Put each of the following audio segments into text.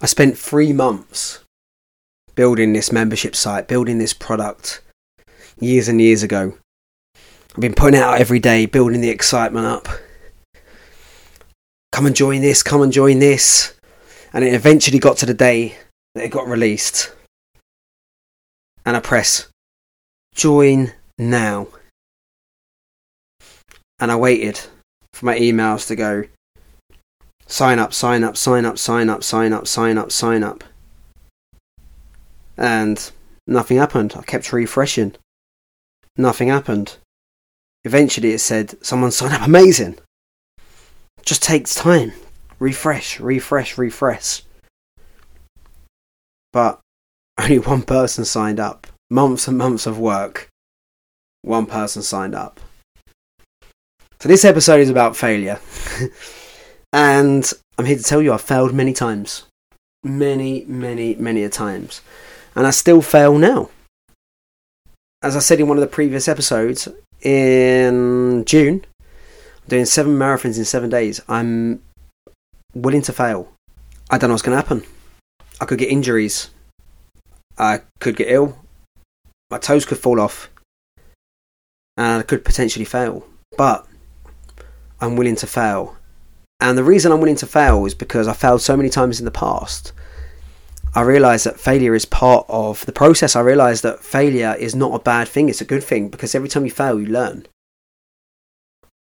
I spent three months building this membership site, building this product years and years ago. I've been putting it out every day, building the excitement up. Come and join this, come and join this. And it eventually got to the day that it got released. And I press join now. And I waited for my emails to go sign up, sign up, sign up, sign up, sign up, sign up, sign up. And nothing happened. I kept refreshing. Nothing happened. Eventually it said, someone signed up. Amazing. Just takes time. Refresh, refresh, refresh. But only one person signed up. Months and months of work. One person signed up. So this episode is about failure. and I'm here to tell you I've failed many times. Many, many, many a times. And I still fail now. As I said in one of the previous episodes, in June, I'm doing seven marathons in seven days. I'm willing to fail. I don't know what's going to happen. I could get injuries. I could get ill. My toes could fall off. And I could potentially fail. But I'm willing to fail. And the reason I'm willing to fail is because I failed so many times in the past. I realised that failure is part of the process. I realised that failure is not a bad thing, it's a good thing because every time you fail, you learn.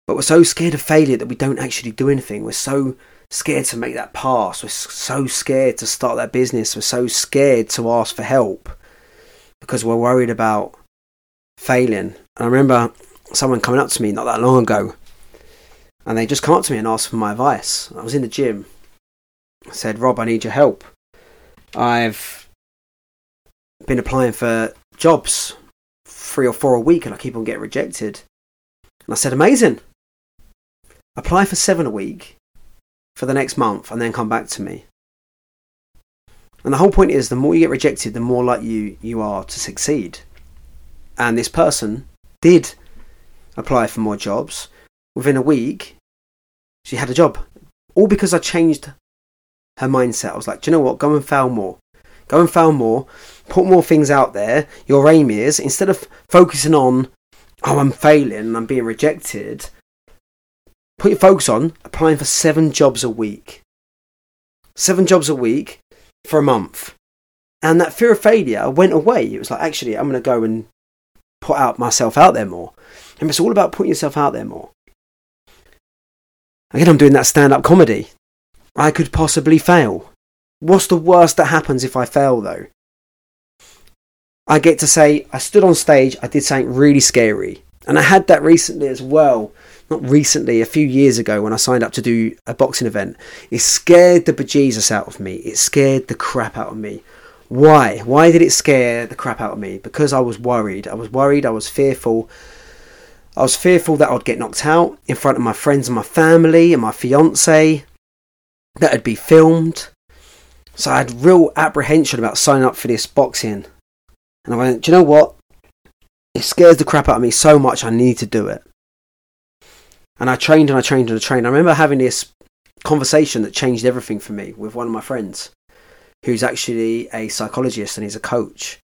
But we're so scared of failure that we don't actually do anything. We're so scared to make that pass. We're so scared to start that business. We're so scared to ask for help because we're worried about failing. And I remember someone coming up to me not that long ago and they just come up to me and ask for my advice. I was in the gym. I said, Rob, I need your help. I've been applying for jobs three or four a week and I keep on getting rejected. And I said, amazing. Apply for seven a week for the next month and then come back to me. And the whole point is the more you get rejected, the more likely you, you are to succeed. And this person did apply for more jobs. Within a week, she had a job. All because I changed her mindset. I was like, do you know what? Go and fail more. Go and fail more. Put more things out there. Your aim is, instead of focusing on, oh, I'm failing and I'm being rejected, put your focus on applying for seven jobs a week. Seven jobs a week for a month. And that fear of failure went away. It was like, actually, I'm going to go and put out myself out there more. And it's all about putting yourself out there more. Again, I'm doing that stand up comedy. I could possibly fail. What's the worst that happens if I fail, though? I get to say, I stood on stage, I did something really scary. And I had that recently as well. Not recently, a few years ago when I signed up to do a boxing event. It scared the bejesus out of me. It scared the crap out of me. Why? Why did it scare the crap out of me? Because I was worried. I was worried, I was fearful I was fearful that I'd get knocked out in front of my friends and my family and my fiance, that it'd be filmed. So I had real apprehension about signing up for this boxing. And I went, do you know what? It scares the crap out of me so much, I need to do it. And I trained and I trained and I trained. I remember having this conversation that changed everything for me with one of my friends who's actually a psychologist and he's a coach.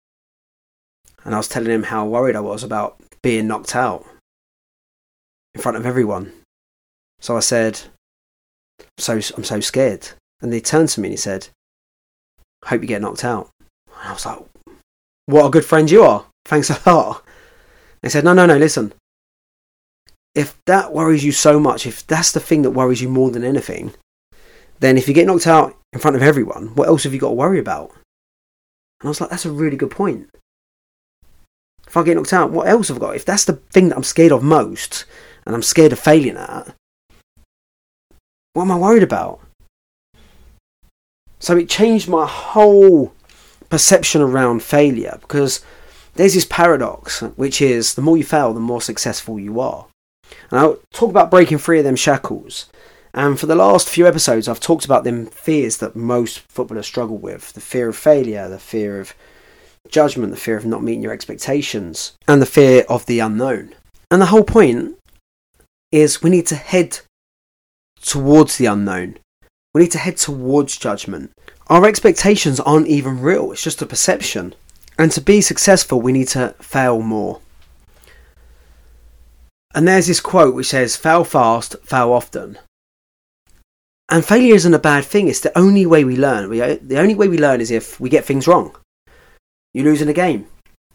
And I was telling him how worried I was about being knocked out in front of everyone. So I said, so I'm so scared. And he turned to me and he said, Hope you get knocked out. And I was like, What a good friend you are. Thanks a lot. He said, No, no, no, listen. If that worries you so much, if that's the thing that worries you more than anything, then if you get knocked out in front of everyone, what else have you got to worry about? And I was like, That's a really good point. If I get knocked out, what else have I got? If that's the thing that I'm scared of most, and I'm scared of failing at, what am I worried about? So it changed my whole perception around failure because there's this paradox, which is the more you fail, the more successful you are. And I'll talk about breaking free of them shackles. And for the last few episodes, I've talked about them fears that most footballers struggle with the fear of failure, the fear of judgment, the fear of not meeting your expectations, and the fear of the unknown. And the whole point is we need to head towards the unknown. We need to head towards judgment. Our expectations aren't even real, it's just a perception. And to be successful, we need to fail more. And there's this quote which says, fail fast, fail often. And failure isn't a bad thing, it's the only way we learn. We, the only way we learn is if we get things wrong. You lose in a game.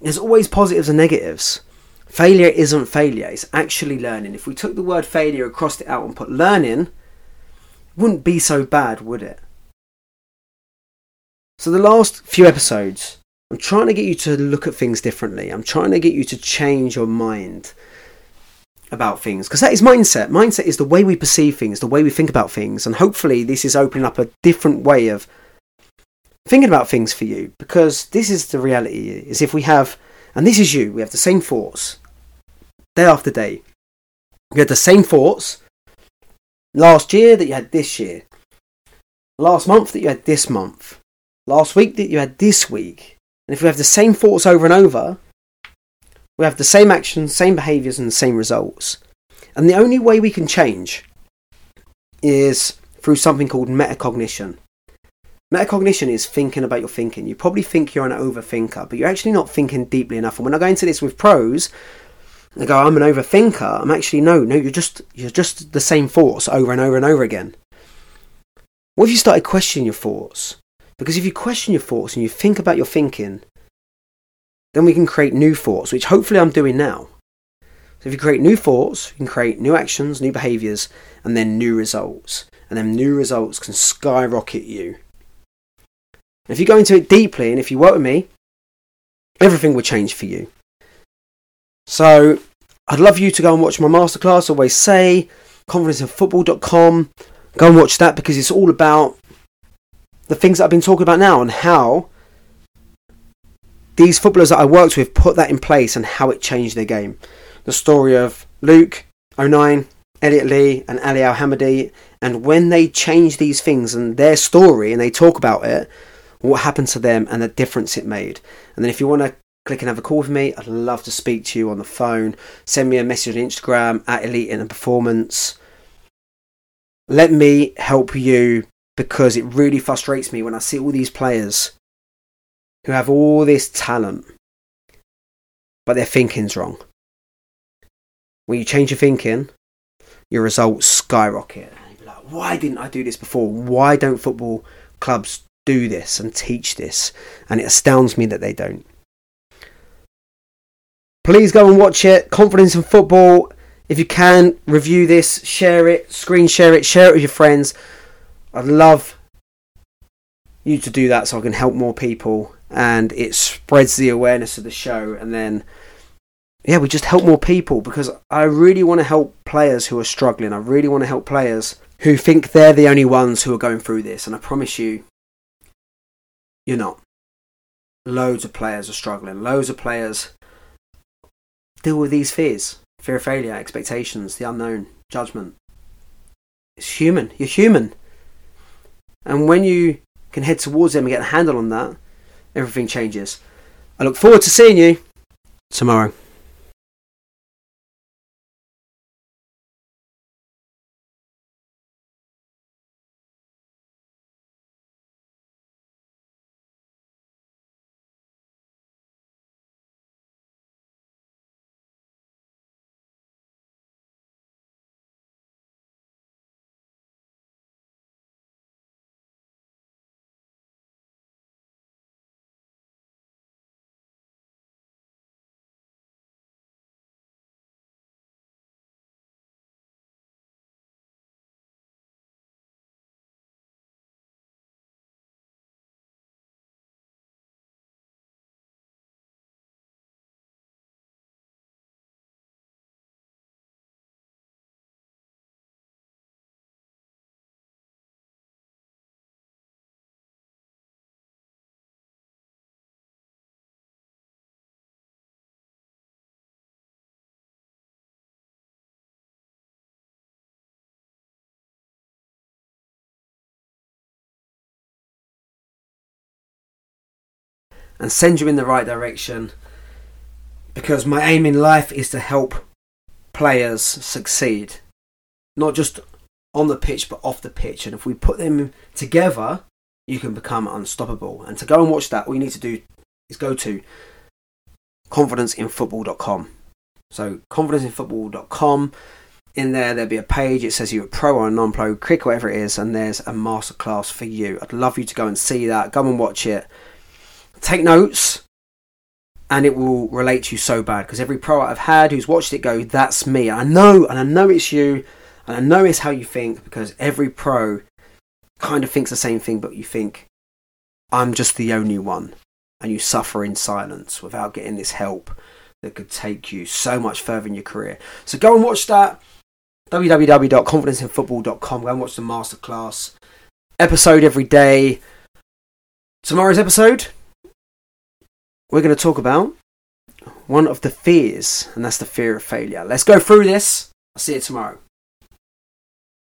There's always positives and negatives. Failure isn't failure, it's actually learning. If we took the word failure, crossed it out, and put learning, wouldn't be so bad, would it? So, the last few episodes, I'm trying to get you to look at things differently. I'm trying to get you to change your mind about things because that is mindset. Mindset is the way we perceive things, the way we think about things, and hopefully, this is opening up a different way of thinking about things for you because this is the reality is if we have and this is you we have the same thoughts day after day. You had the same thoughts last year that you had this year, last month that you had this month, last week that you had this week. And if we have the same thoughts over and over, we have the same actions, same behaviours, and the same results. And the only way we can change is through something called metacognition. Metacognition is thinking about your thinking. You probably think you're an overthinker, but you're actually not thinking deeply enough. And when I go into this with pros, they go, I'm an overthinker. I'm actually no, no. You're just you're just the same thoughts over and over and over again. What if you started questioning your thoughts? Because if you question your thoughts and you think about your thinking, then we can create new thoughts, which hopefully I'm doing now. So if you create new thoughts, you can create new actions, new behaviors, and then new results. And then new results can skyrocket you. If you go into it deeply and if you work with me, everything will change for you. So I'd love you to go and watch my masterclass, always say, confidenceinfootball.com. Go and watch that because it's all about the things that I've been talking about now and how these footballers that I worked with put that in place and how it changed their game. The story of Luke, O'Nien, Elliot Lee, and Ali Al Hamadi, and when they change these things and their story and they talk about it, what happened to them and the difference it made. And then if you want to click and have a call with me. I'd love to speak to you on the phone. Send me a message on Instagram at Elite Inner Performance. Let me help you because it really frustrates me when I see all these players who have all this talent, but their thinking's wrong. When you change your thinking, your results skyrocket. Like, Why didn't I do this before? Why don't football clubs do this and teach this? And it astounds me that they don't. Please go and watch it. Confidence in Football. If you can, review this, share it, screen share it, share it with your friends. I'd love you to do that so I can help more people and it spreads the awareness of the show. And then, yeah, we just help more people because I really want to help players who are struggling. I really want to help players who think they're the only ones who are going through this. And I promise you, you're not. Loads of players are struggling. Loads of players deal with these fears fear of failure, expectations, the unknown, judgment. It's human. You're human. And when you can head towards them and get a handle on that, everything changes. I look forward to seeing you tomorrow. And send you in the right direction because my aim in life is to help players succeed not just on the pitch but off the pitch. And if we put them together, you can become unstoppable. And to go and watch that, all you need to do is go to confidenceinfootball.com. So confidenceinfootball.com. In there, there'll be a page. It says you're a pro or a non-pro. Click whatever it is, and there's a masterclass for you. I'd love you to go and see that. Go and watch it. Take notes, and it will relate to you so bad because every pro I've had who's watched it go, "That's me." I know, and I know it's you, and I know it's how you think because every pro kind of thinks the same thing, but you think, "I'm just the only one," and you suffer in silence without getting this help that could take you so much further in your career. So go and watch that www.confidenceinfootball.com. Go and watch the masterclass episode every day. Tomorrow's episode, we're going to talk about one of the fears, and that's the fear of failure. Let's go through this. I'll see you tomorrow.